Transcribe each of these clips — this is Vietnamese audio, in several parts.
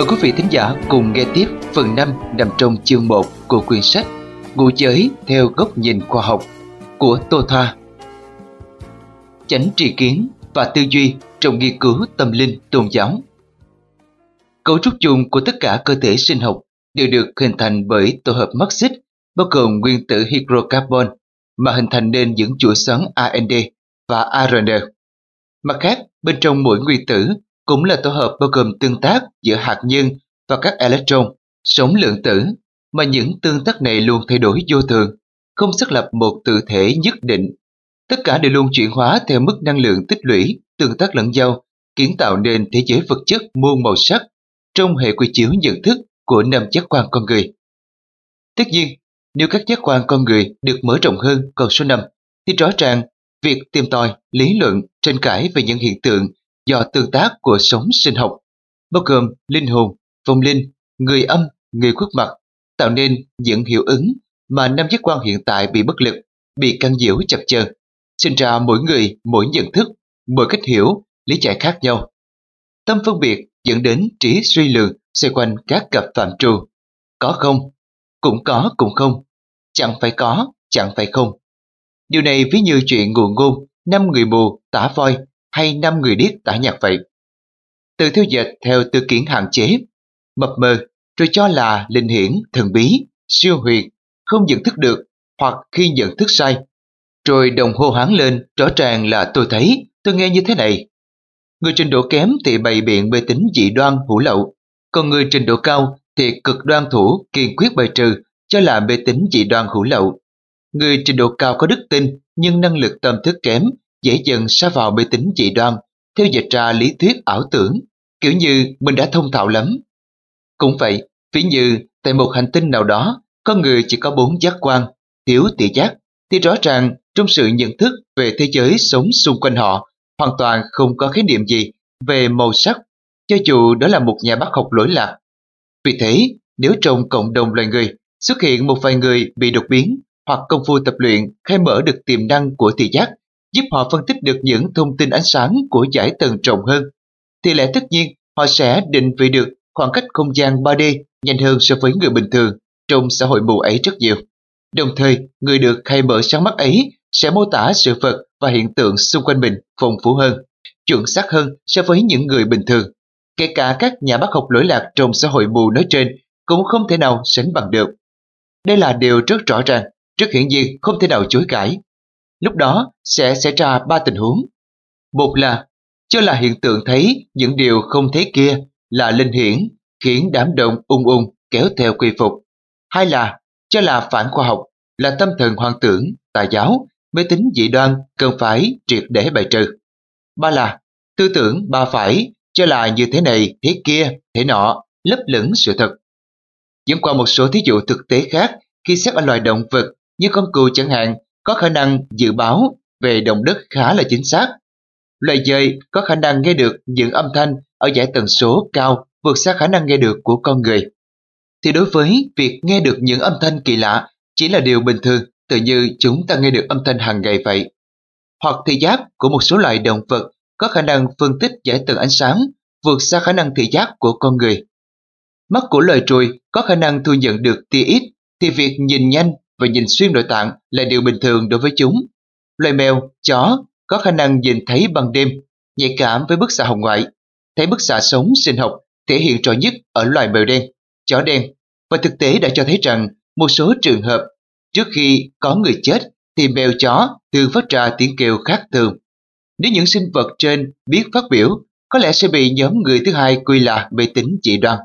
Mời quý vị thính giả cùng nghe tiếp phần 5 nằm trong chương 1 của quyển sách Ngụ giới theo góc nhìn khoa học của Tô Thoa. Chánh tri kiến và tư duy trong nghiên cứu tâm linh tôn giáo. Cấu trúc chung của tất cả cơ thể sinh học đều được hình thành bởi tổ hợp mắc xích bao gồm nguyên tử hydrocarbon mà hình thành nên những chuỗi xoắn AND và ARN. Mặt khác, bên trong mỗi nguyên tử cũng là tổ hợp bao gồm tương tác giữa hạt nhân và các electron, sống lượng tử, mà những tương tác này luôn thay đổi vô thường, không xác lập một tự thể nhất định. Tất cả đều luôn chuyển hóa theo mức năng lượng tích lũy, tương tác lẫn nhau, kiến tạo nên thế giới vật chất muôn màu sắc trong hệ quy chiếu nhận thức của năm giác quan con người. Tất nhiên, nếu các giác quan con người được mở rộng hơn con số 5, thì rõ ràng việc tìm tòi, lý luận, tranh cãi về những hiện tượng do tương tác của sống sinh học, bao gồm linh hồn, vong linh, người âm, người khuất mặt, tạo nên những hiệu ứng mà năm giác quan hiện tại bị bất lực, bị căng diễu chập chờn, sinh ra mỗi người mỗi nhận thức, mỗi cách hiểu, lý giải khác nhau. Tâm phân biệt dẫn đến trí suy lượng xoay quanh các cặp phạm trù. Có không? Cũng có cũng không. Chẳng phải có, chẳng phải không. Điều này ví như chuyện ngụ ngôn năm người mù tả voi hay năm người điếc tả nhạc vậy. Từ theo dệt theo tư kiến hạn chế, mập mờ rồi cho là linh hiển, thần bí, siêu huyền, không nhận thức được hoặc khi nhận thức sai. Rồi đồng hô hoáng lên rõ ràng là tôi thấy, tôi nghe như thế này. Người trình độ kém thì bày biện mê tính dị đoan hủ lậu, còn người trình độ cao thì cực đoan thủ kiên quyết bài trừ cho là mê tính dị đoan hủ lậu. Người trình độ cao có đức tin nhưng năng lực tâm thức kém dễ dần sa vào mê tín dị đoan, theo dịch ra lý thuyết ảo tưởng, kiểu như mình đã thông thạo lắm. Cũng vậy, ví như tại một hành tinh nào đó, con người chỉ có bốn giác quan, thiếu thị giác, thì rõ ràng trong sự nhận thức về thế giới sống xung quanh họ, hoàn toàn không có khái niệm gì về màu sắc, cho dù đó là một nhà bác học lỗi lạc. Vì thế, nếu trong cộng đồng loài người xuất hiện một vài người bị đột biến hoặc công phu tập luyện khai mở được tiềm năng của thị giác giúp họ phân tích được những thông tin ánh sáng của giải tầng rộng hơn, thì lẽ tất nhiên họ sẽ định vị được khoảng cách không gian 3D nhanh hơn so với người bình thường trong xã hội mù ấy rất nhiều. Đồng thời, người được khai mở sáng mắt ấy sẽ mô tả sự vật và hiện tượng xung quanh mình phong phú hơn, chuẩn xác hơn so với những người bình thường. Kể cả các nhà bác học lỗi lạc trong xã hội mù nói trên cũng không thể nào sánh bằng được. Đây là điều rất rõ ràng, rất hiển nhiên không thể nào chối cãi. Lúc đó sẽ xảy ra ba tình huống. Một là cho là hiện tượng thấy những điều không thấy kia là linh hiển khiến đám đông ung ung kéo theo quy phục. Hai là cho là phản khoa học là tâm thần hoang tưởng, tà giáo, mê tín dị đoan cần phải triệt để bài trừ. Ba là tư tưởng ba phải cho là như thế này, thế kia, thế nọ, lấp lửng sự thật. Dẫn qua một số thí dụ thực tế khác khi xét ở loài động vật như con cừu chẳng hạn có khả năng dự báo về động đất khá là chính xác. Loài dơi có khả năng nghe được những âm thanh ở giải tần số cao vượt xa khả năng nghe được của con người. Thì đối với việc nghe được những âm thanh kỳ lạ chỉ là điều bình thường, tự như chúng ta nghe được âm thanh hàng ngày vậy. Hoặc thị giác của một số loài động vật có khả năng phân tích giải tần ánh sáng vượt xa khả năng thị giác của con người. Mắt của loài trùi có khả năng thu nhận được tia ít, thì việc nhìn nhanh và nhìn xuyên nội tạng là điều bình thường đối với chúng. Loài mèo, chó có khả năng nhìn thấy ban đêm, nhạy cảm với bức xạ hồng ngoại. Thấy bức xạ sống sinh học thể hiện rõ nhất ở loài mèo đen, chó đen và thực tế đã cho thấy rằng một số trường hợp trước khi có người chết thì mèo chó thường phát ra tiếng kêu khác thường. Nếu những sinh vật trên biết phát biểu, có lẽ sẽ bị nhóm người thứ hai quy là mê tín dị đoan.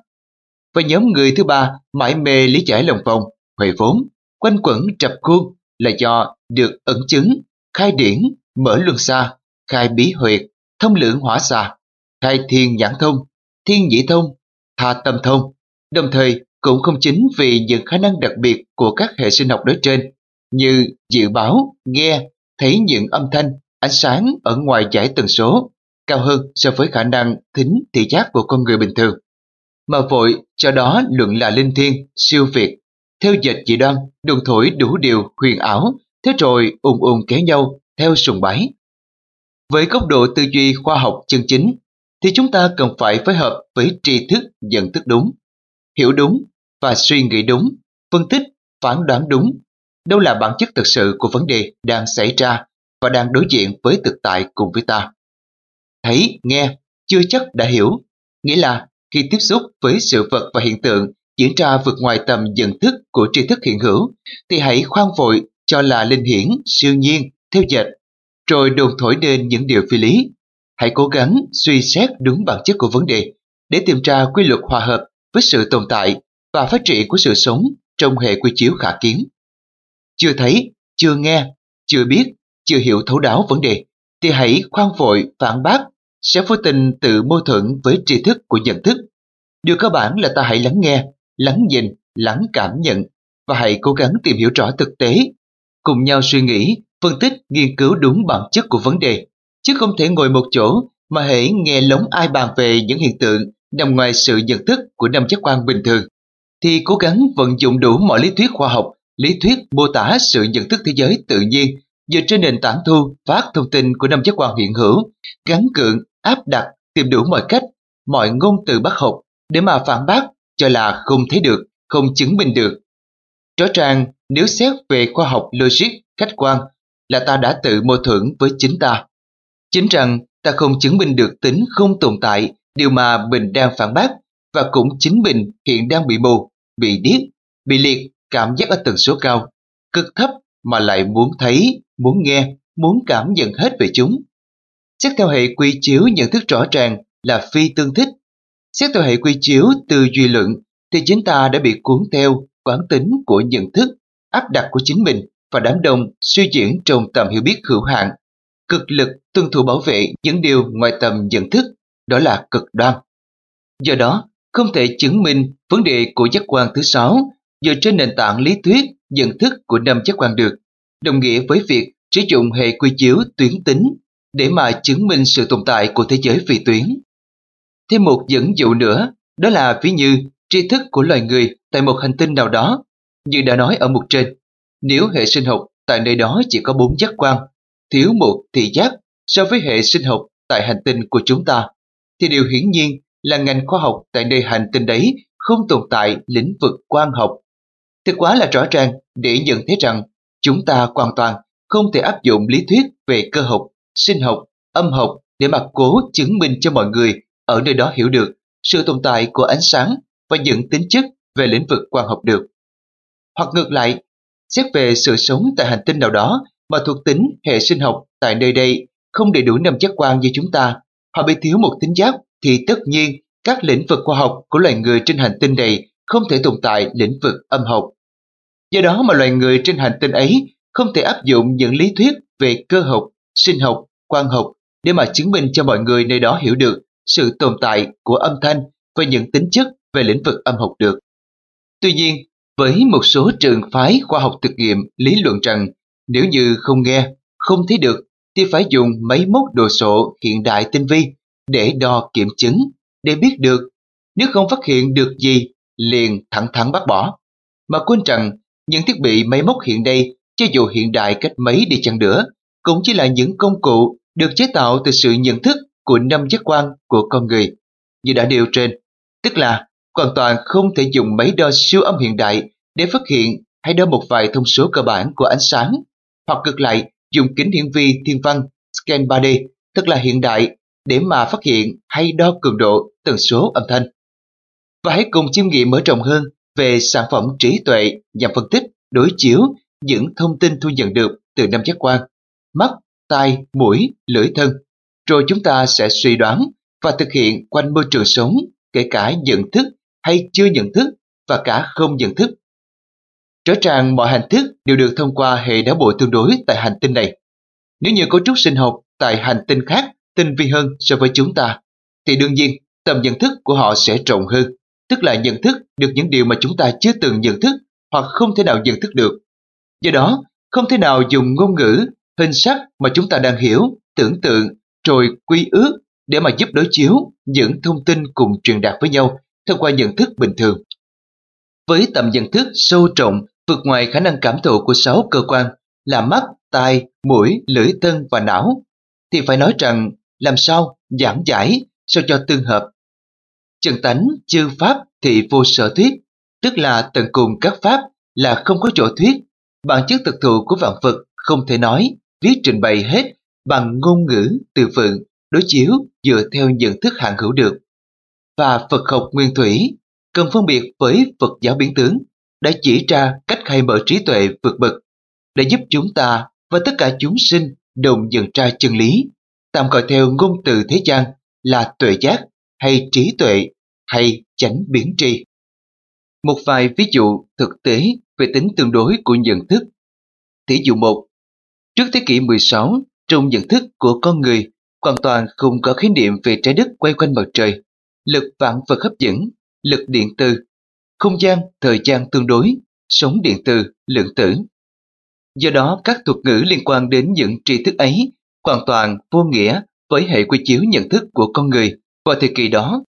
Và nhóm người thứ ba mãi mê lý giải lòng vòng, huệ vốn quanh quẩn trập khuôn là do được ẩn chứng, khai điển, mở luân xa, khai bí huyệt, thông lượng hỏa xà, khai thiên nhãn thông, thiên nhĩ thông, tha tâm thông, đồng thời cũng không chính vì những khả năng đặc biệt của các hệ sinh học nói trên như dự báo, nghe, thấy những âm thanh, ánh sáng ở ngoài giải tần số cao hơn so với khả năng thính thị giác của con người bình thường. Mà vội cho đó luận là linh thiên, siêu việt theo dệt dị đoan, đường thổi đủ điều huyền ảo, thế rồi ùn ùn kéo nhau theo sùng bái. Với góc độ tư duy khoa học chân chính, thì chúng ta cần phải phối hợp với tri thức nhận thức đúng, hiểu đúng và suy nghĩ đúng, phân tích, phán đoán đúng. Đâu là bản chất thực sự của vấn đề đang xảy ra và đang đối diện với thực tại cùng với ta. Thấy, nghe, chưa chắc đã hiểu, nghĩa là khi tiếp xúc với sự vật và hiện tượng diễn ra vượt ngoài tầm nhận thức của tri thức hiện hữu, thì hãy khoan vội cho là linh hiển, siêu nhiên, theo dệt, rồi đồn thổi lên những điều phi lý. Hãy cố gắng suy xét đúng bản chất của vấn đề để tìm ra quy luật hòa hợp với sự tồn tại và phát triển của sự sống trong hệ quy chiếu khả kiến. Chưa thấy, chưa nghe, chưa biết, chưa hiểu thấu đáo vấn đề, thì hãy khoan vội phản bác sẽ vô tình tự mâu thuẫn với tri thức của nhận thức. Điều cơ bản là ta hãy lắng nghe, lắng nhìn, lắng cảm nhận và hãy cố gắng tìm hiểu rõ thực tế, cùng nhau suy nghĩ, phân tích, nghiên cứu đúng bản chất của vấn đề, chứ không thể ngồi một chỗ mà hãy nghe lóng ai bàn về những hiện tượng nằm ngoài sự nhận thức của năm giác quan bình thường, thì cố gắng vận dụng đủ mọi lý thuyết khoa học, lý thuyết mô tả sự nhận thức thế giới tự nhiên dựa trên nền tảng thu phát thông tin của năm giác quan hiện hữu, gắn cưỡng, áp đặt, tìm đủ mọi cách, mọi ngôn từ bắt học để mà phản bác cho là không thấy được, không chứng minh được. Rõ ràng nếu xét về khoa học logic khách quan là ta đã tự mâu thuẫn với chính ta. Chính rằng ta không chứng minh được tính không tồn tại điều mà mình đang phản bác và cũng chính mình hiện đang bị mù, bị điếc, bị liệt, cảm giác ở tần số cao, cực thấp mà lại muốn thấy, muốn nghe, muốn cảm nhận hết về chúng. Xét theo hệ quy chiếu nhận thức rõ ràng là phi tương thích. Xét theo hệ quy chiếu từ duy luận thì chính ta đã bị cuốn theo quán tính của nhận thức, áp đặt của chính mình và đám đông suy diễn trong tầm hiểu biết hữu hạn. Cực lực tuân thủ bảo vệ những điều ngoài tầm nhận thức, đó là cực đoan. Do đó, không thể chứng minh vấn đề của giác quan thứ sáu dựa trên nền tảng lý thuyết nhận thức của năm giác quan được, đồng nghĩa với việc sử dụng hệ quy chiếu tuyến tính để mà chứng minh sự tồn tại của thế giới phi tuyến. Thêm một dẫn dụ nữa, đó là ví như tri thức của loài người tại một hành tinh nào đó. Như đã nói ở mục trên, nếu hệ sinh học tại nơi đó chỉ có bốn giác quan, thiếu một thị giác so với hệ sinh học tại hành tinh của chúng ta, thì điều hiển nhiên là ngành khoa học tại nơi hành tinh đấy không tồn tại lĩnh vực quan học. Thực quá là rõ ràng để nhận thấy rằng chúng ta hoàn toàn không thể áp dụng lý thuyết về cơ học, sinh học, âm học để mà cố chứng minh cho mọi người ở nơi đó hiểu được sự tồn tại của ánh sáng và những tính chất về lĩnh vực quan học được. Hoặc ngược lại, xét về sự sống tại hành tinh nào đó mà thuộc tính hệ sinh học tại nơi đây không đầy đủ năm giác quan như chúng ta, họ bị thiếu một tính giác thì tất nhiên các lĩnh vực khoa học của loài người trên hành tinh này không thể tồn tại lĩnh vực âm học. Do đó mà loài người trên hành tinh ấy không thể áp dụng những lý thuyết về cơ học, sinh học, quan học để mà chứng minh cho mọi người nơi đó hiểu được sự tồn tại của âm thanh và những tính chất về lĩnh vực âm học được. Tuy nhiên, với một số trường phái khoa học thực nghiệm lý luận rằng nếu như không nghe, không thấy được thì phải dùng máy móc đồ sộ hiện đại tinh vi để đo kiểm chứng, để biết được. Nếu không phát hiện được gì, liền thẳng thắn bác bỏ. Mà quên rằng những thiết bị máy móc hiện nay, cho dù hiện đại cách mấy đi chăng nữa, cũng chỉ là những công cụ được chế tạo từ sự nhận thức của năm giác quan của con người. Như đã nêu trên, tức là hoàn toàn không thể dùng máy đo siêu âm hiện đại để phát hiện hay đo một vài thông số cơ bản của ánh sáng, hoặc ngược lại dùng kính hiển vi thiên văn scan 3D thật là hiện đại để mà phát hiện hay đo cường độ tần số âm thanh. Và hãy cùng chiêm nghiệm mở rộng hơn về sản phẩm trí tuệ nhằm phân tích, đối chiếu những thông tin thu nhận được từ năm giác quan, mắt, tai, mũi, lưỡi thân. Rồi chúng ta sẽ suy đoán và thực hiện quanh môi trường sống, kể cả nhận thức hay chưa nhận thức và cả không nhận thức. Rõ ràng mọi hành thức đều được thông qua hệ đá bộ tương đối tại hành tinh này. Nếu như cấu trúc sinh học tại hành tinh khác tinh vi hơn so với chúng ta, thì đương nhiên tầm nhận thức của họ sẽ rộng hơn, tức là nhận thức được những điều mà chúng ta chưa từng nhận thức hoặc không thể nào nhận thức được. Do đó, không thể nào dùng ngôn ngữ, hình sắc mà chúng ta đang hiểu, tưởng tượng, rồi quy ước để mà giúp đối chiếu những thông tin cùng truyền đạt với nhau thông qua nhận thức bình thường. Với tầm nhận thức sâu trọng vượt ngoài khả năng cảm thụ của sáu cơ quan là mắt, tai, mũi, lưỡi thân và não, thì phải nói rằng làm sao giảng giải sao cho tương hợp. Chân tánh, chư pháp thì vô sở thuyết, tức là tận cùng các pháp là không có chỗ thuyết. Bản chất thực thụ của vạn vật không thể nói, viết trình bày hết bằng ngôn ngữ, từ vựng, đối chiếu dựa theo nhận thức hạn hữu được. Và Phật học nguyên thủy cần phân biệt với Phật giáo biến tướng đã chỉ ra cách khai mở trí tuệ vượt bậc để giúp chúng ta và tất cả chúng sinh đồng nhận ra chân lý, tạm gọi theo ngôn từ thế gian là tuệ giác hay trí tuệ hay chánh biến tri. Một vài ví dụ thực tế về tính tương đối của nhận thức. Thí dụ một, trước thế kỷ 16, trong nhận thức của con người hoàn toàn không có khái niệm về trái đất quay quanh mặt trời, lực vạn vật hấp dẫn, lực điện từ, không gian, thời gian tương đối, sống điện từ, lượng tử. Do đó, các thuật ngữ liên quan đến những tri thức ấy hoàn toàn vô nghĩa với hệ quy chiếu nhận thức của con người vào thời kỳ đó,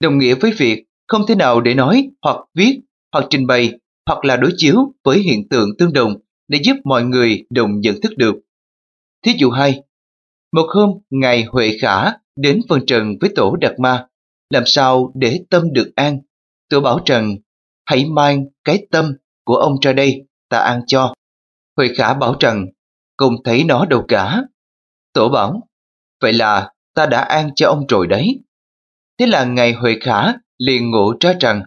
đồng nghĩa với việc không thể nào để nói hoặc viết hoặc trình bày hoặc là đối chiếu với hiện tượng tương đồng để giúp mọi người đồng nhận thức được. Thí dụ 2. Một hôm, Ngài Huệ Khả đến phân trần với tổ Đạt Ma, làm sao để tâm được an. Tổ bảo trần, hãy mang cái tâm của ông ra đây, ta an cho. Huệ Khả bảo trần, không thấy nó đâu cả. Tổ bảo, vậy là ta đã an cho ông rồi đấy. Thế là Ngài Huệ Khả liền ngộ ra rằng,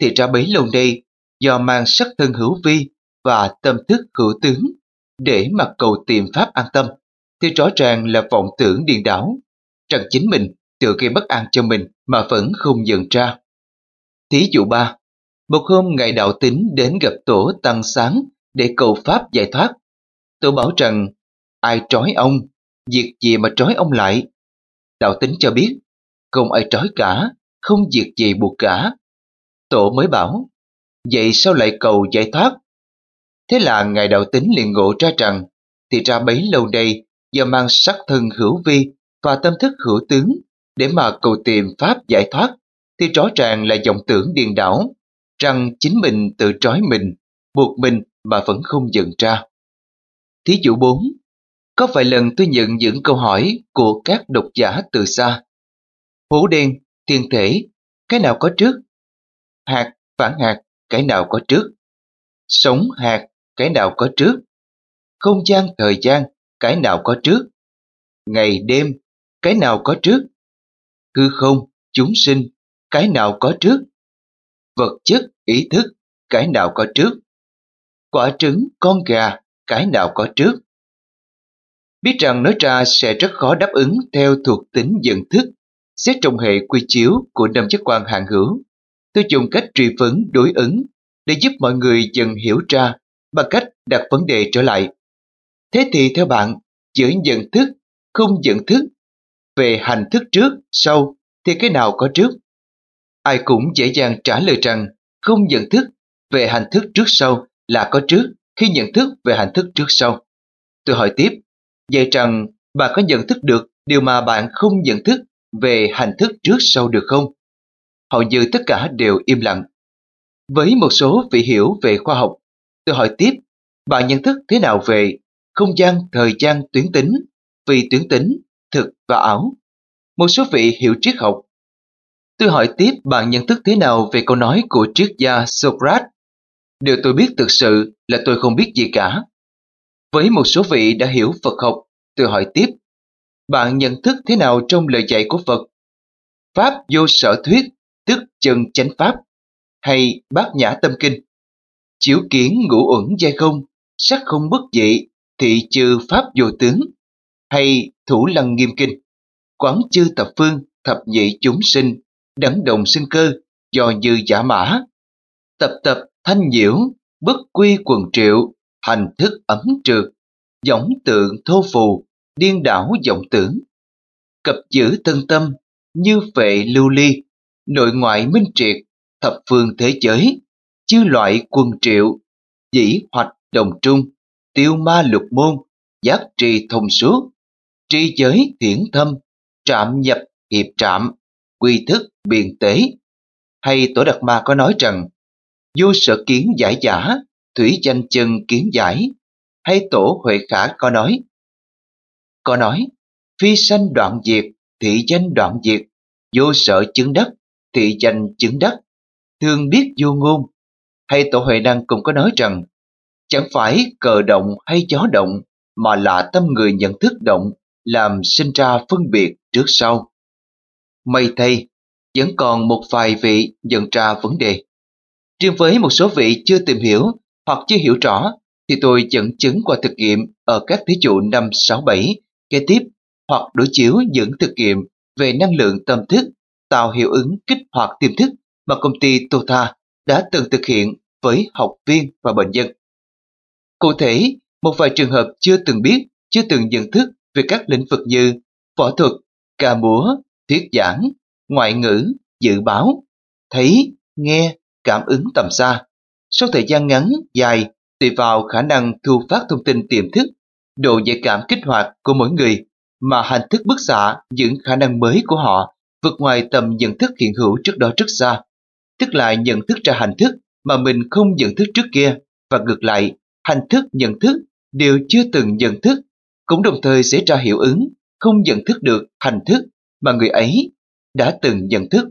thì ra bấy lâu đây, do mang sắc thân hữu vi và tâm thức hữu tướng, để mà cầu tìm pháp an tâm thì rõ ràng là vọng tưởng điên đảo, rằng chính mình tự gây bất an cho mình mà vẫn không nhận ra. Thí dụ ba, một hôm ngài đạo tính đến gặp tổ tăng sáng để cầu pháp giải thoát. Tổ bảo rằng, ai trói ông, việc gì mà trói ông lại? Đạo tính cho biết, không ai trói cả, không việc gì buộc cả. Tổ mới bảo, vậy sao lại cầu giải thoát? Thế là ngài đạo tính liền ngộ ra rằng, thì ra bấy lâu đây do mang sắc thân hữu vi và tâm thức hữu tướng để mà cầu tìm pháp giải thoát thì rõ ràng là vọng tưởng điên đảo rằng chính mình tự trói mình, buộc mình mà vẫn không nhận ra. Thí dụ 4. Có vài lần tôi nhận những câu hỏi của các độc giả từ xa. Hố đen, thiên thể, cái nào có trước? Hạt, phản hạt, cái nào có trước? Sống hạt, cái nào có trước? Không gian, thời gian, cái nào có trước? Ngày đêm, cái nào có trước? Hư không, chúng sinh, cái nào có trước? Vật chất, ý thức, cái nào có trước? Quả trứng, con gà, cái nào có trước? Biết rằng nói ra sẽ rất khó đáp ứng theo thuộc tính nhận thức, xét trong hệ quy chiếu của năm chất quan hạng hữu. Tôi dùng cách truy vấn đối ứng để giúp mọi người dần hiểu ra bằng cách đặt vấn đề trở lại. Thế thì theo bạn, giữa nhận thức, không nhận thức, về hành thức trước, sau, thì cái nào có trước? Ai cũng dễ dàng trả lời rằng không nhận thức về hành thức trước sau là có trước khi nhận thức về hành thức trước sau. Tôi hỏi tiếp, vậy rằng bạn có nhận thức được điều mà bạn không nhận thức về hành thức trước sau được không? Hầu như tất cả đều im lặng. Với một số vị hiểu về khoa học, tôi hỏi tiếp, bạn nhận thức thế nào về không gian, thời gian, tuyến tính, vì tuyến tính, thực và ảo. Một số vị hiểu triết học. Tôi hỏi tiếp bạn nhận thức thế nào về câu nói của triết gia Socrates. Điều tôi biết thực sự là tôi không biết gì cả. Với một số vị đã hiểu Phật học, tôi hỏi tiếp, bạn nhận thức thế nào trong lời dạy của Phật? Pháp vô sở thuyết, tức chân chánh Pháp, hay bát nhã tâm kinh? Chiếu kiến ngũ uẩn giai không, sắc không bất dị, thị chư pháp vô tướng, hay thủ lăng nghiêm kinh, quán chư tập phương, thập nhị chúng sinh, đẳng đồng sinh cơ, do như giả mã, tập tập thanh nhiễu, bất quy quần triệu, hành thức ấm trượt, giống tượng thô phù, điên đảo vọng tưởng. Cập giữ tân tâm, như vệ lưu ly, nội ngoại minh triệt, thập phương thế giới, chư loại quần triệu, dĩ hoạch đồng trung, tiêu ma lục môn, giác trì thông suốt, tri giới thiển thâm, trạm nhập hiệp trạm, quy thức biện tế. Hay Tổ Đạt Ma có nói rằng, vô sở kiến giải giả, thủy danh chân kiến giải. Hay Tổ Huệ Khả có nói, có nói, phi sanh đoạn diệt, thị danh đoạn diệt, vô sở chứng đất thị danh chứng đất thường biết vô ngôn. Hay Tổ Huệ năng cũng có nói rằng, chẳng phải cờ động hay gió động, mà là tâm người nhận thức động, làm sinh ra phân biệt trước sau. May thay, vẫn còn một vài vị nhận ra vấn đề. Riêng với một số vị chưa tìm hiểu hoặc chưa hiểu rõ, thì tôi dẫn chứng qua thực nghiệm ở các thí dụ năm 6, 7 kế tiếp hoặc đối chiếu những thực nghiệm về năng lượng tâm thức tạo hiệu ứng kích hoạt tiềm thức mà công ty Tota đã từng thực hiện với học viên và bệnh nhân. Cụ thể, một vài trường hợp chưa từng biết, chưa từng nhận thức về các lĩnh vực như võ thuật, ca múa, thuyết giảng, ngoại ngữ, dự báo, thấy, nghe, cảm ứng tầm xa. Sau thời gian ngắn, dài, tùy vào khả năng thu phát thông tin tiềm thức, độ nhạy cảm kích hoạt của mỗi người mà hành thức bức xạ những khả năng mới của họ vượt ngoài tầm nhận thức hiện hữu trước đó rất xa, tức là nhận thức ra hành thức mà mình không nhận thức trước kia và ngược lại, hành thức nhận thức đều chưa từng nhận thức, cũng đồng thời xảy ra hiệu ứng không nhận thức được hành thức mà người ấy đã từng nhận thức.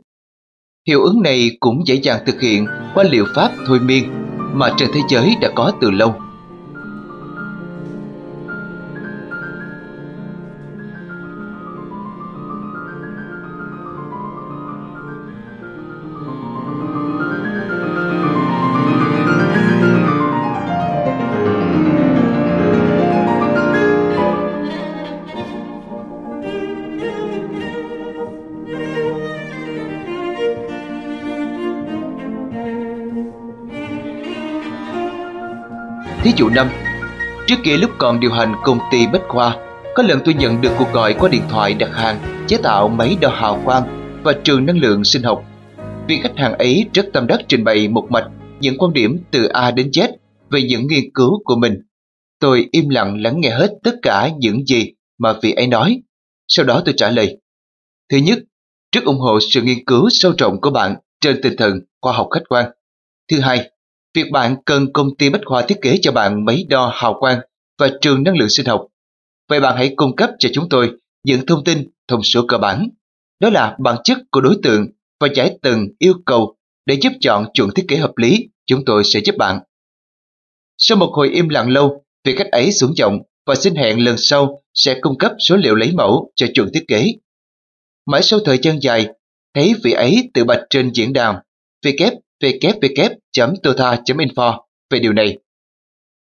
Hiệu ứng này cũng dễ dàng thực hiện qua liệu pháp thôi miên mà trên thế giới đã có từ lâu. Dụ năm Trước kia lúc còn điều hành công ty Bách Khoa Có lần tôi nhận được cuộc gọi qua điện thoại đặt hàng chế tạo máy đo hào quang và trường năng lượng sinh học. Vị khách hàng ấy rất tâm đắc trình bày một mạch những quan điểm từ A đến Z về những nghiên cứu của mình. Tôi im lặng lắng nghe hết tất cả những gì mà vị ấy nói. Sau đó tôi trả lời. Thứ nhất, rất ủng hộ sự nghiên cứu sâu rộng của bạn trên tinh thần khoa học khách quan. Thứ hai, Việc bạn cần công ty Bách Khoa thiết kế cho bạn máy đo hào quang và trường năng lượng sinh học. Vậy bạn hãy cung cấp cho chúng tôi những thông tin thông số cơ bản. Đó là bản chất của đối tượng và giải từng yêu cầu để giúp chọn chuẩn thiết kế hợp lý, chúng tôi sẽ giúp bạn. Sau một hồi im lặng lâu, vị khách ấy xuống giọng và xin hẹn lần sau sẽ cung cấp số liệu lấy mẫu cho chuẩn thiết kế. Mãi sau thời gian dài, thấy vị ấy tự bạch trên diễn đàn vị kép www.tota.info về điều này.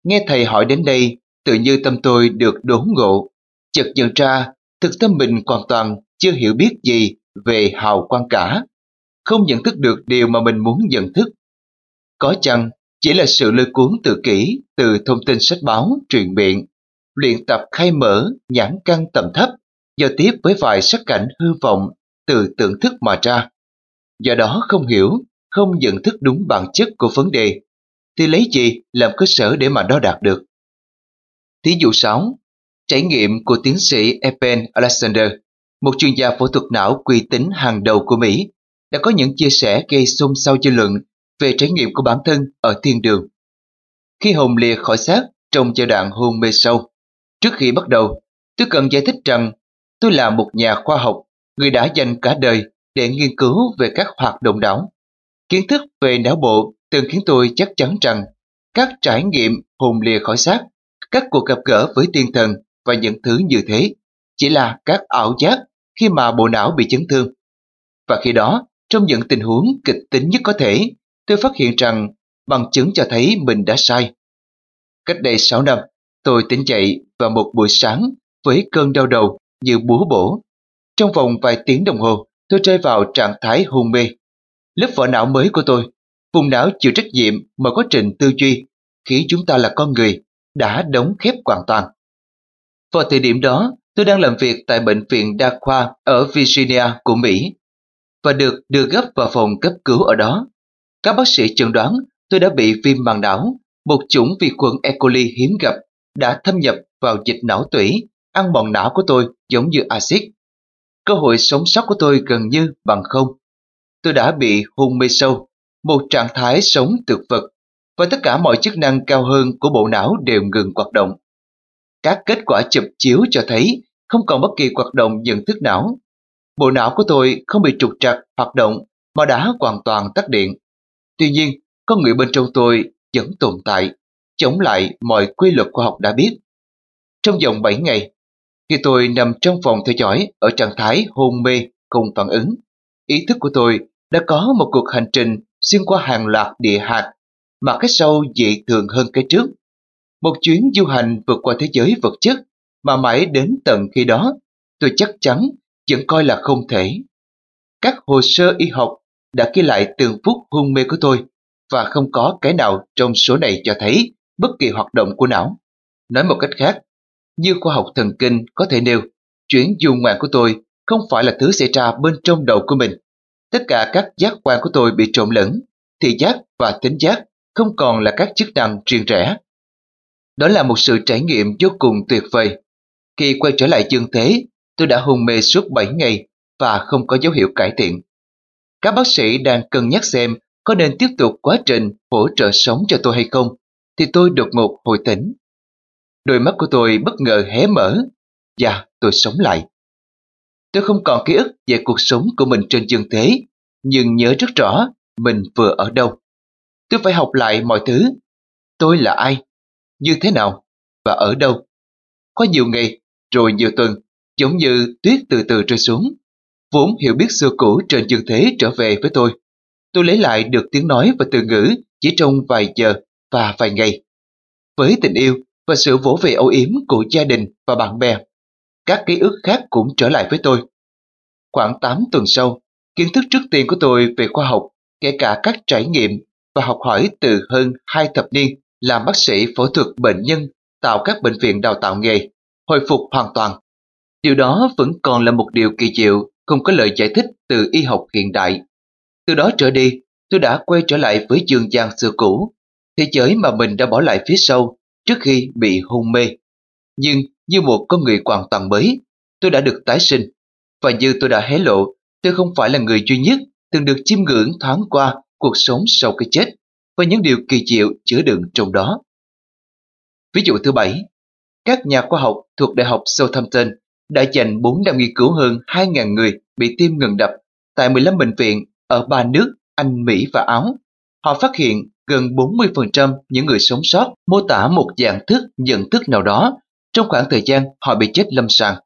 Nghe thầy hỏi đến đây, tự như tâm tôi được đốn ngộ, chợt nhận ra thực tâm mình hoàn toàn chưa hiểu biết gì về hào quang cả, không nhận thức được điều mà mình muốn nhận thức. Có chăng chỉ là sự lôi cuốn tự kỷ từ thông tin sách báo, truyền miệng, luyện tập khai mở, nhãn căn tầm thấp, giao tiếp với vài sắc cảnh hư vọng từ tưởng thức mà ra. Do đó không hiểu không nhận thức đúng bản chất của vấn đề, thì lấy gì làm cơ sở để mà đo đạt được? Thí dụ 6. Trải nghiệm của tiến sĩ Eben Alexander, một chuyên gia phẫu thuật não uy tín hàng đầu của Mỹ, đã có những chia sẻ gây xôn xao dư luận về trải nghiệm của bản thân ở thiên đường. Khi hồn lìa khỏi xác trong giai đoạn hôn mê sâu, trước khi bắt đầu, tôi cần giải thích rằng tôi là một nhà khoa học, người đã dành cả đời để nghiên cứu về các hoạt động não Kiến thức về não bộ từng khiến tôi chắc chắn rằng các trải nghiệm hồn lìa khỏi xác, các cuộc gặp gỡ với tiên thần và những thứ như thế chỉ là các ảo giác khi mà bộ não bị chấn thương. Và khi đó, trong những tình huống kịch tính nhất có thể, tôi phát hiện rằng bằng chứng cho thấy mình đã sai. Cách đây 6 năm, tôi tỉnh dậy vào một buổi sáng với cơn đau đầu như búa bổ. Trong vòng vài tiếng đồng hồ, tôi rơi vào trạng thái hôn mê. Lớp vỏ não mới của tôi, vùng não chịu trách nhiệm mà quá trình tư duy khi chúng ta là con người đã đóng khép hoàn toàn. Vào thời điểm đó, tôi đang làm việc tại bệnh viện đa khoa ở Virginia của Mỹ và được đưa gấp vào phòng cấp cứu ở đó. Các bác sĩ chẩn đoán tôi đã bị viêm màng não, một chủng vi khuẩn E. coli hiếm gặp đã thâm nhập vào dịch não tủy, ăn mòn não của tôi giống như axit. Cơ hội sống sót của tôi gần như bằng không tôi đã bị hôn mê sâu, một trạng thái sống thực vật và tất cả mọi chức năng cao hơn của bộ não đều ngừng hoạt động. Các kết quả chụp chiếu cho thấy không còn bất kỳ hoạt động nhận thức não. bộ não của tôi không bị trục trặc hoạt động mà đã hoàn toàn tắt điện. Tuy nhiên, con người bên trong tôi vẫn tồn tại, chống lại mọi quy luật khoa học đã biết. Trong vòng 7 ngày, khi tôi nằm trong phòng theo dõi ở trạng thái hôn mê không phản ứng, ý thức của tôi đã có một cuộc hành trình xuyên qua hàng loạt địa hạt mà cái sau dị thường hơn cái trước. Một chuyến du hành vượt qua thế giới vật chất mà mãi đến tận khi đó tôi chắc chắn vẫn coi là không thể. Các hồ sơ y học đã ghi lại từng phút hôn mê của tôi và không có cái nào trong số này cho thấy bất kỳ hoạt động của não. Nói một cách khác, như khoa học thần kinh có thể nêu, chuyến du ngoạn của tôi không phải là thứ xảy ra bên trong đầu của mình. Tất cả các giác quan của tôi bị trộn lẫn, thị giác và tính giác không còn là các chức năng riêng rẽ. Đó là một sự trải nghiệm vô cùng tuyệt vời. Khi quay trở lại dương thế, tôi đã hôn mê suốt 7 ngày và không có dấu hiệu cải thiện. Các bác sĩ đang cân nhắc xem có nên tiếp tục quá trình hỗ trợ sống cho tôi hay không, thì tôi đột ngột hồi tỉnh. Đôi mắt của tôi bất ngờ hé mở, và tôi sống lại. Tôi không còn ký ức về cuộc sống của mình trên dương thế, nhưng nhớ rất rõ mình vừa ở đâu. Tôi phải học lại mọi thứ. Tôi là ai? Như thế nào? Và ở đâu? Có nhiều ngày, rồi nhiều tuần, giống như tuyết từ từ rơi xuống. Vốn hiểu biết xưa cũ trên dương thế trở về với tôi. Tôi lấy lại được tiếng nói và từ ngữ chỉ trong vài giờ và vài ngày. Với tình yêu và sự vỗ về âu yếm của gia đình và bạn bè, các ký ức khác cũng trở lại với tôi. Khoảng 8 tuần sau, kiến thức trước tiên của tôi về khoa học, kể cả các trải nghiệm và học hỏi từ hơn hai thập niên làm bác sĩ phẫu thuật bệnh nhân tạo các bệnh viện đào tạo nghề, hồi phục hoàn toàn. Điều đó vẫn còn là một điều kỳ diệu, không có lời giải thích từ y học hiện đại. Từ đó trở đi, tôi đã quay trở lại với dương gian xưa cũ, thế giới mà mình đã bỏ lại phía sau trước khi bị hôn mê. Nhưng như một con người hoàn toàn mới, tôi đã được tái sinh. Và như tôi đã hé lộ, tôi không phải là người duy nhất từng được chiêm ngưỡng thoáng qua cuộc sống sau cái chết và những điều kỳ diệu chứa đựng trong đó. Ví dụ thứ bảy, các nhà khoa học thuộc Đại học Southampton đã dành 4 năm nghiên cứu hơn 2.000 người bị tim ngừng đập tại 15 bệnh viện ở ba nước Anh, Mỹ và Áo. Họ phát hiện gần 40% những người sống sót mô tả một dạng thức nhận thức nào đó trong khoảng thời gian họ bị chết lâm sàng.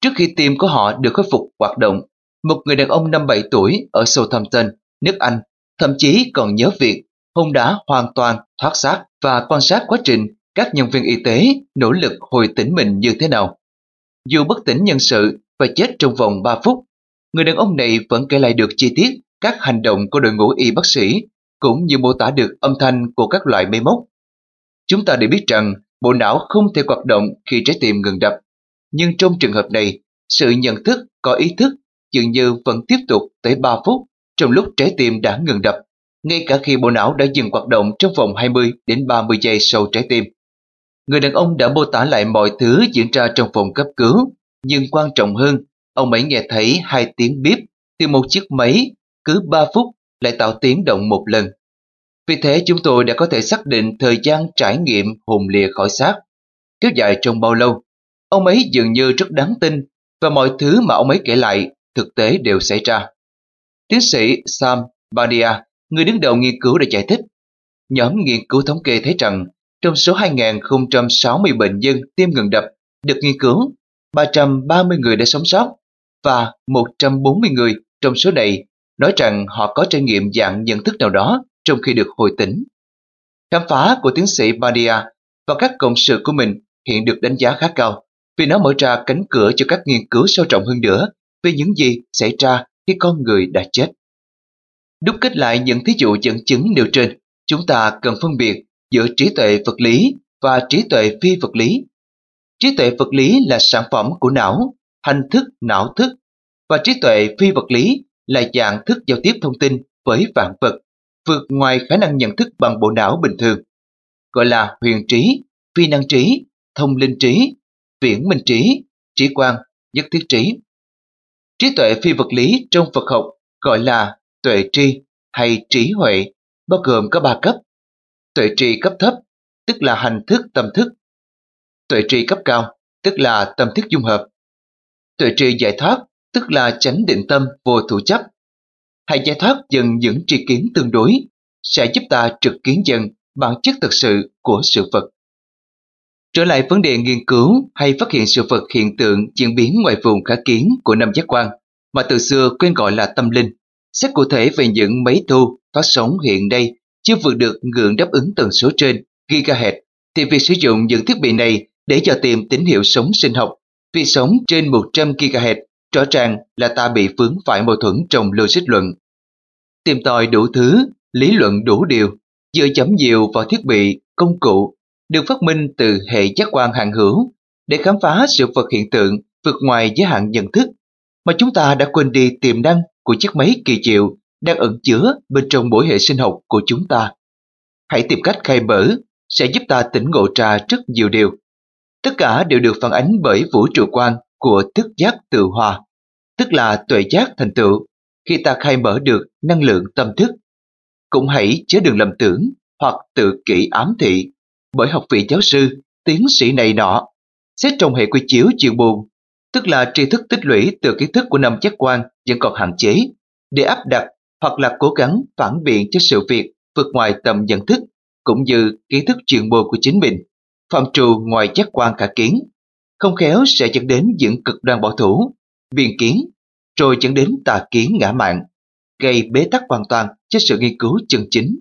Trước khi tim của họ được khôi phục hoạt động, một người đàn ông 57 tuổi ở Southampton, nước Anh, thậm chí còn nhớ việc hôn đã hoàn toàn thoát xác và quan sát quá trình các nhân viên y tế nỗ lực hồi tỉnh mình như thế nào. Dù bất tỉnh nhân sự và chết trong vòng 3 phút, người đàn ông này vẫn kể lại được chi tiết các hành động của đội ngũ y bác sĩ cũng như mô tả được âm thanh của các loại máy móc. Chúng ta đều biết rằng bộ não không thể hoạt động khi trái tim ngừng đập, nhưng trong trường hợp này, sự nhận thức có ý thức dường như vẫn tiếp tục tới 3 phút trong lúc trái tim đã ngừng đập, ngay cả khi bộ não đã dừng hoạt động trong vòng 20 đến 30 giây sau trái tim. Người đàn ông đã mô tả lại mọi thứ diễn ra trong phòng cấp cứu, nhưng quan trọng hơn, ông ấy nghe thấy hai tiếng bíp từ một chiếc máy cứ 3 phút lại tạo tiếng động một lần. Vì thế chúng tôi đã có thể xác định thời gian trải nghiệm hồn lìa khỏi xác. Kéo dài trong bao lâu? Ông ấy dường như rất đáng tin và mọi thứ mà ông ấy kể lại thực tế đều xảy ra. Tiến sĩ Sam Badia, người đứng đầu nghiên cứu đã giải thích. Nhóm nghiên cứu thống kê thấy rằng trong số 2.060 bệnh nhân tiêm ngừng đập được nghiên cứu, 330 người đã sống sót và 140 người trong số này nói rằng họ có trải nghiệm dạng nhận thức nào đó trong khi được hồi tỉnh. Khám phá của tiến sĩ Badia và các cộng sự của mình hiện được đánh giá khá cao vì nó mở ra cánh cửa cho các nghiên cứu sâu rộng hơn nữa về những gì xảy ra khi con người đã chết. Đúc kết lại những thí dụ dẫn chứng nêu trên, chúng ta cần phân biệt giữa trí tuệ vật lý và trí tuệ phi vật lý. Trí tuệ vật lý là sản phẩm của não, hành thức não thức, và trí tuệ phi vật lý là dạng thức giao tiếp thông tin với vạn vật, vượt ngoài khả năng nhận thức bằng bộ não bình thường, gọi là huyền trí, phi năng trí, thông linh trí, viễn minh trí, trí quan, nhất thiết trí. Trí tuệ phi vật lý trong Phật học gọi là tuệ tri hay trí huệ, bao gồm có ba cấp. Tuệ tri cấp thấp, tức là hành thức tâm thức. Tuệ tri cấp cao, tức là tâm thức dung hợp. Tuệ tri giải thoát, tức là chánh định tâm vô thủ chấp. Hãy giải thoát dần những tri kiến tương đối, sẽ giúp ta trực kiến dần bản chất thực sự của sự vật. Trở lại vấn đề nghiên cứu hay phát hiện sự vật hiện tượng diễn biến ngoài vùng khả kiến của năm giác quan mà từ xưa quên gọi là tâm linh. Xét cụ thể về những máy thu phát sóng hiện nay chưa vượt được ngưỡng đáp ứng tần số trên gigahertz thì việc sử dụng những thiết bị này để cho tìm tín hiệu sống sinh học vì sống trên 100 GHz rõ ràng là ta bị vướng phải mâu thuẫn trong logic luận. Tìm tòi đủ thứ, lý luận đủ điều, dựa chấm nhiều vào thiết bị, công cụ được phát minh từ hệ giác quan hạn hữu để khám phá sự vật hiện tượng vượt ngoài giới hạn nhận thức mà chúng ta đã quên đi tiềm năng của chiếc máy kỳ diệu đang ẩn chứa bên trong mỗi hệ sinh học của chúng ta. Hãy tìm cách khai mở sẽ giúp ta tỉnh ngộ ra rất nhiều điều. Tất cả đều được phản ánh bởi vũ trụ quan của thức giác tự hòa, tức là tuệ giác thành tựu khi ta khai mở được năng lượng tâm thức. Cũng hãy chớ đừng lầm tưởng hoặc tự kỷ ám thị bởi học vị giáo sư, tiến sĩ này nọ. Xét trong hệ quy chiếu chuyên buồn, tức là tri thức tích lũy từ kiến thức của năm giác quan vẫn còn hạn chế, để áp đặt hoặc là cố gắng phản biện cho sự việc vượt ngoài tầm nhận thức cũng như kiến thức chuyên môn của chính mình, phạm trù ngoài giác quan cả kiến, không khéo sẽ dẫn đến những cực đoan bảo thủ, biên kiến, rồi dẫn đến tà kiến ngã mạng, gây bế tắc hoàn toàn cho sự nghiên cứu chân chính.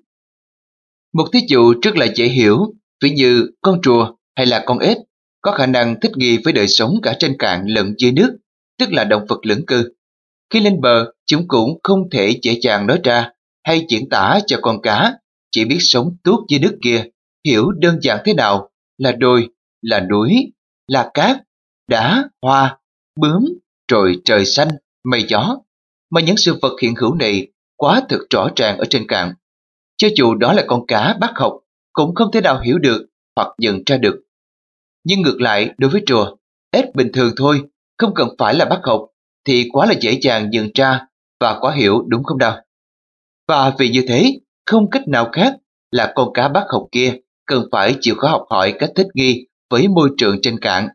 Một thí dụ rất là dễ hiểu, ví như con rùa hay là con ếch có khả năng thích nghi với đời sống cả trên cạn lẫn dưới nước, tức là động vật lưỡng cư. Khi lên bờ, chúng cũng không thể dễ dàng nói ra hay diễn tả cho con cá chỉ biết sống tốt dưới nước kia, hiểu đơn giản thế nào là đồi, là núi, là cát, đá, hoa, bướm, rồi trời xanh, mây gió. Mà những sự vật hiện hữu này quá thực rõ ràng ở trên cạn. Cho dù đó là con cá bác học, cũng không thể nào hiểu được hoặc nhận ra được. Nhưng ngược lại đối với rùa, ếch bình thường thôi, không cần phải là bác học, thì quá là dễ dàng nhận ra và quá hiểu đúng không nào? Và vì như thế, không cách nào khác là con cá bác học kia cần phải chịu khó học hỏi cách thích nghi với môi trường trên cạn,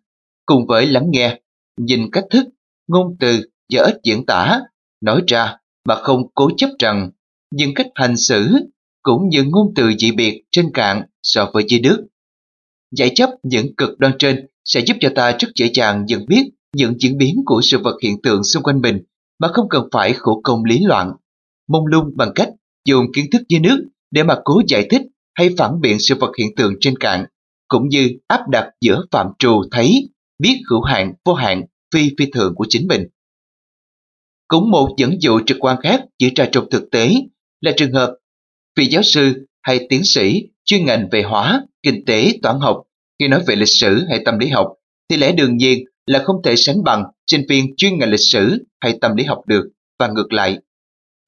cùng với lắng nghe, nhìn cách thức, ngôn từ và ít diễn tả, nói ra mà không cố chấp rằng những cách hành xử cũng như ngôn từ dị biệt trên cạn so với dưới nước. Giải chấp những cực đoan trên sẽ giúp cho ta rất dễ dàng nhận biết những diễn biến của sự vật hiện tượng xung quanh mình mà không cần phải khổ công lý loạn, mông lung bằng cách dùng kiến thức dưới nước để mà cố giải thích hay phản biện sự vật hiện tượng trên cạn, cũng như áp đặt giữa phạm trù thấy, biết hữu hạn, vô hạn, phi phi thường của chính mình. Cũng một dẫn dụ trực quan khác chỉ ra trong thực tế là trường hợp vị giáo sư hay tiến sĩ chuyên ngành về hóa, kinh tế, toán học khi nói về lịch sử hay tâm lý học thì lẽ đương nhiên là không thể sánh bằng sinh viên chuyên ngành lịch sử hay tâm lý học được và ngược lại.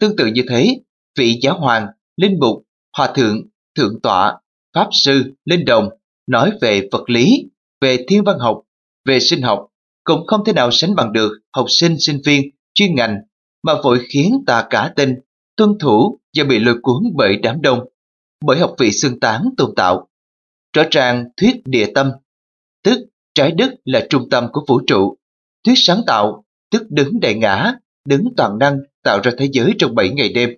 Tương tự như thế, vị giáo hoàng, linh mục, hòa thượng, thượng tọa, pháp sư, linh đồng nói về vật lý, về thiên văn học, về sinh học cũng không thể nào sánh bằng được học sinh sinh viên chuyên ngành mà vội khiến ta cả tin, tuân thủ và bị lôi cuốn bởi đám đông, bởi học vị xương tán tôn tạo. Rõ ràng thuyết địa tâm, tức trái đất là trung tâm của vũ trụ, thuyết sáng tạo, tức đứng đại ngã, đứng toàn năng tạo ra thế giới trong bảy ngày đêm,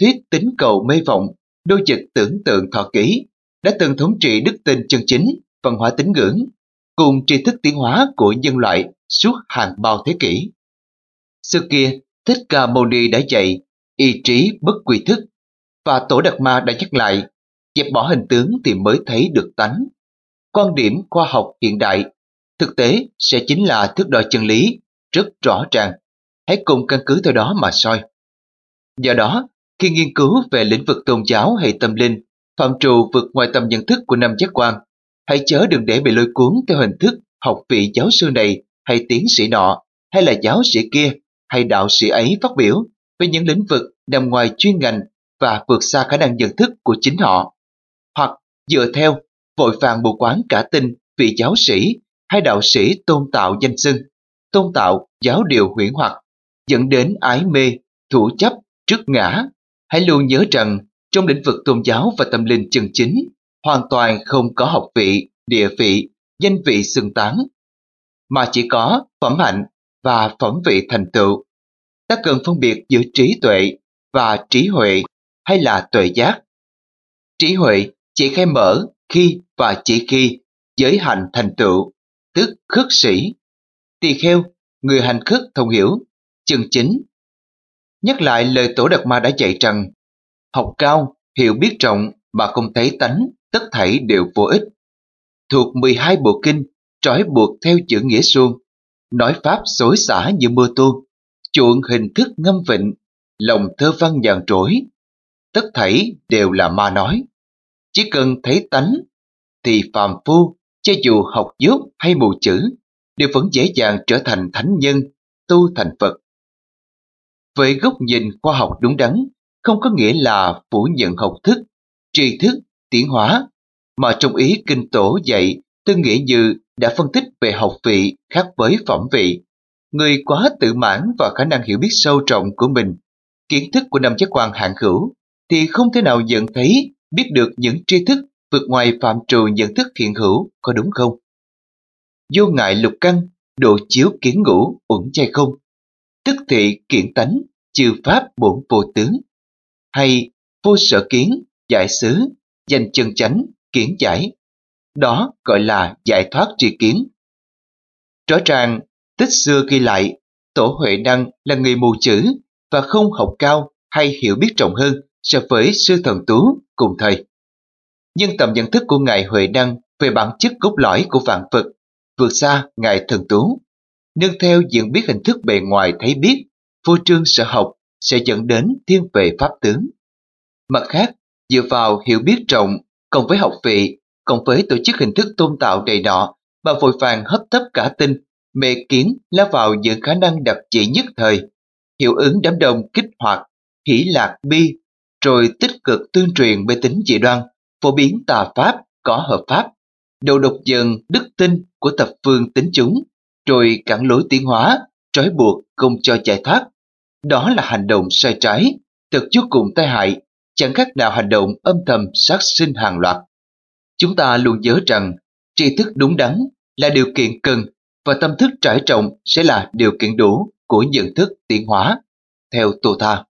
thuyết tính cầu mê vọng, đôi dịch tưởng tượng thọ ký, đã từng thống trị đức tin chân chính, văn hóa tín ngưỡng, cùng tri thức tiến hóa của nhân loại suốt hàng bao thế kỷ. Xưa kia, Thích Ca Mâu Ni đã dạy ý trí bất quy thức, và Tổ Đạt Ma đã nhắc lại, dẹp bỏ hình tướng thì mới thấy được tánh. Quan điểm khoa học hiện đại, thực tế sẽ chính là thước đo chân lý, rất rõ ràng. Hãy cùng căn cứ theo đó mà soi. Do đó, khi nghiên cứu về lĩnh vực tôn giáo hay tâm linh, phạm trù vượt ngoài tầm nhận thức của năm giác quan, hãy chớ đừng để bị lôi cuốn theo hình thức học vị giáo sư này hay tiến sĩ nọ, hay là giáo sĩ kia, hay đạo sĩ ấy phát biểu về những lĩnh vực nằm ngoài chuyên ngành và vượt xa khả năng nhận thức của chính họ. Hoặc dựa theo vội vàng mù quán cả tin vị giáo sĩ hay đạo sĩ tôn tạo danh xưng, tôn tạo giáo điều huyễn hoặc, dẫn đến ái mê, thủ chấp, trước ngã Hãy luôn nhớ rằng trong lĩnh vực tôn giáo và tâm linh chân chính, hoàn toàn không có học vị, địa vị, danh vị xưng tán, mà chỉ có phẩm hạnh, và phẩm vị thành tựu. Ta cần phân biệt giữa trí tuệ và trí huệ hay là tuệ giác. Trí huệ chỉ khai mở khi và chỉ khi giới hành thành tựu, tức khất sĩ. Tỳ kheo, người hành khất thông hiểu, chân chính. Nhắc lại lời Tổ Đạt Ma đã dạy rằng, học cao, hiểu biết rộng mà không thấy tánh, tất thảy đều vô ích. Thuộc 12 bộ kinh, trói buộc theo chữ nghĩa xuông nói pháp xối xả như mưa tuôn, chuộng hình thức ngâm vịnh, lòng thơ văn nhàn trỗi. Tất thảy đều là ma nói. Chỉ cần thấy tánh, thì phàm phu, cho dù học dốt hay mù chữ, đều vẫn dễ dàng trở thành thánh nhân, tu thành Phật. Với góc nhìn khoa học đúng đắn, không có nghĩa là phủ nhận học thức, tri thức, tiến hóa, mà trong ý kinh tổ dạy tư nghĩa như đã phân tích về học vị khác với phẩm vị. Người quá tự mãn và khả năng hiểu biết sâu trọng của mình, kiến thức của năm giác quan hạng hữu, thì không thể nào nhận thấy, biết được những tri thức vượt ngoài phạm trù nhận thức hiện hữu, có đúng không? Vô ngại lục căn, độ chiếu kiến ngũ, uẩn chay không. Tức thị kiện tánh, chư pháp bổn vô tướng. Hay vô sở kiến, giải xứ, danh chân chánh, kiến giải. Đó gọi là giải thoát tri kiến. Rõ ràng, tích xưa ghi lại, Tổ Huệ Đăng là người mù chữ và không học cao hay hiểu biết rộng hơn so với sư thần tú cùng thời. Nhưng tầm nhận thức của Ngài Huệ Đăng về bản chất cốt lõi của vạn vật vượt xa Ngài thần tú. Nương theo diễn biết hình thức bề ngoài thấy biết, vô trương sở học sẽ dẫn đến thiên về pháp tướng. Mặt khác, dựa vào hiểu biết rộng cộng với học vị, cộng với tổ chức hình thức tôn tạo đầy đỏ và vội vàng hấp tấp cả tinh, mê kiến lao vào những khả năng đặc trị nhất thời, hiệu ứng đám đông kích hoạt, hỷ lạc bi, rồi tích cực tuyên truyền mê tín dị đoan, phổ biến tà pháp, có hợp pháp, đầu độc dần đức tin của tập phương tính chúng, rồi cản lối tiến hóa, trói buộc không cho giải thoát. Đó là hành động sai trái, thật vô cùng tai hại chẳng khác nào hành động âm thầm sát sinh hàng loạt. Chúng ta luôn nhớ rằng tri thức đúng đắn là điều kiện cần và tâm thức trải trọng sẽ là điều kiện đủ của nhận thức tiến hóa, theo Tô Tha.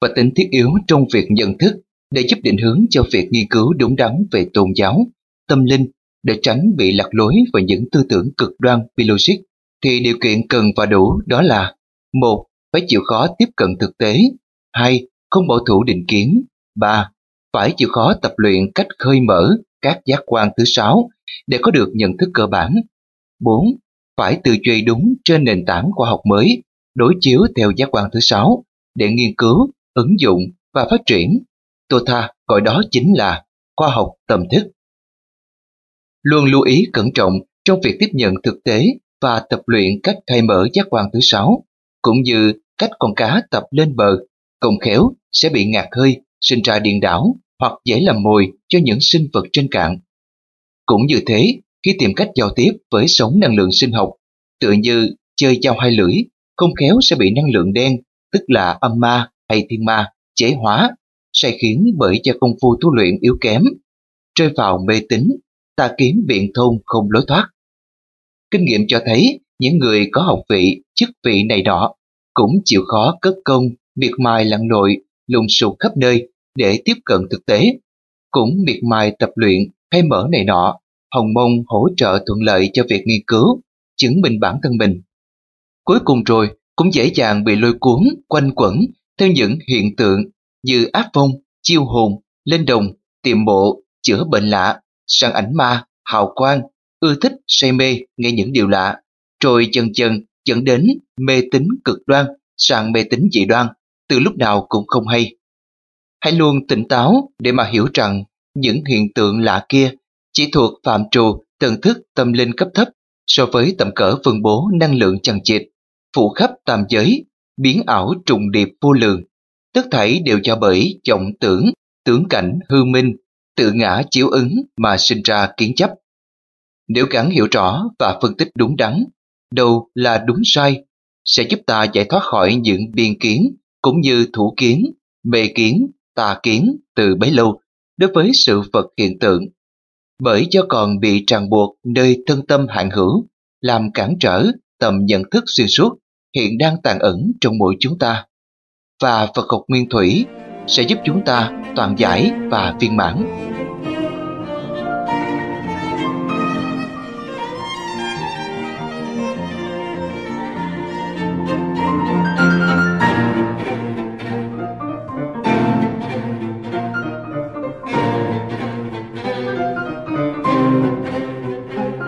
Và tính thiết yếu trong việc nhận thức để giúp định hướng cho việc nghiên cứu đúng đắn về tôn giáo, tâm linh để tránh bị lạc lối vào những tư tưởng cực đoan logic thì điều kiện cần và đủ đó là một phải chịu khó tiếp cận thực tế hai không bảo thủ định kiến. 3. Phải chịu khó tập luyện cách khơi mở các giác quan thứ sáu để có được nhận thức cơ bản. 4. Phải tư duy đúng trên nền tảng khoa học mới, đối chiếu theo giác quan thứ sáu để nghiên cứu, ứng dụng và phát triển. Tô Tha gọi đó chính là khoa học tâm thức. Luôn lưu ý cẩn trọng trong việc tiếp nhận thực tế và tập luyện cách khai mở giác quan thứ sáu, cũng như cách con cá tập lên bờ cộng khéo sẽ bị ngạt hơi, sinh ra điên đảo hoặc dễ làm mồi cho những sinh vật trên cạn. Cũng như thế, khi tìm cách giao tiếp với sống năng lượng sinh học, tựa như chơi dao hai lưỡi, không khéo sẽ bị năng lượng đen, tức là âm ma hay thiên ma, chế hóa, sai khiến bởi cho công phu tu luyện yếu kém, rơi vào mê tín, ta kiếm viện thôn không lối thoát. Kinh nghiệm cho thấy những người có học vị, chức vị này đó cũng chịu khó cất công miệt mài lặn lội, lùng sục khắp nơi để tiếp cận thực tế. Cũng miệt mài tập luyện hay mở này nọ, hồng mông hỗ trợ thuận lợi cho việc nghiên cứu, chứng minh bản thân mình. Cuối cùng rồi, cũng dễ dàng bị lôi cuốn, quanh quẩn theo những hiện tượng như áp phong, chiêu hồn, lên đồng, tiệm bộ, chữa bệnh lạ, săn ảnh ma, hào quang, ưa thích, say mê, nghe những điều lạ, rồi dần dần dẫn đến mê tín cực đoan, sang mê tín dị đoan, từ lúc nào cũng không hay. Hãy luôn tỉnh táo để mà hiểu rằng những hiện tượng lạ kia chỉ thuộc phạm trù tần thức tâm linh cấp thấp so với tầm cỡ phân bố năng lượng chằng chịt, phủ khắp tam giới, biến ảo trùng điệp vô lượng. Tất thảy đều do bởi vọng tưởng, tưởng cảnh hư minh, tự ngã chiếu ứng mà sinh ra kiến chấp. Nếu gắn hiểu rõ và phân tích đúng đắn, đâu là đúng sai, sẽ giúp ta giải thoát khỏi những biên kiến cũng như thủ kiến, mê kiến, tà kiến từ bấy lâu đối với sự vật hiện tượng. Bởi do còn bị ràng buộc nơi thân tâm hạn hữu, làm cản trở tầm nhận thức xuyên suốt hiện đang tàn ẩn trong mỗi chúng ta. Và Phật học nguyên thủy sẽ giúp chúng ta toàn giải và viên mãn.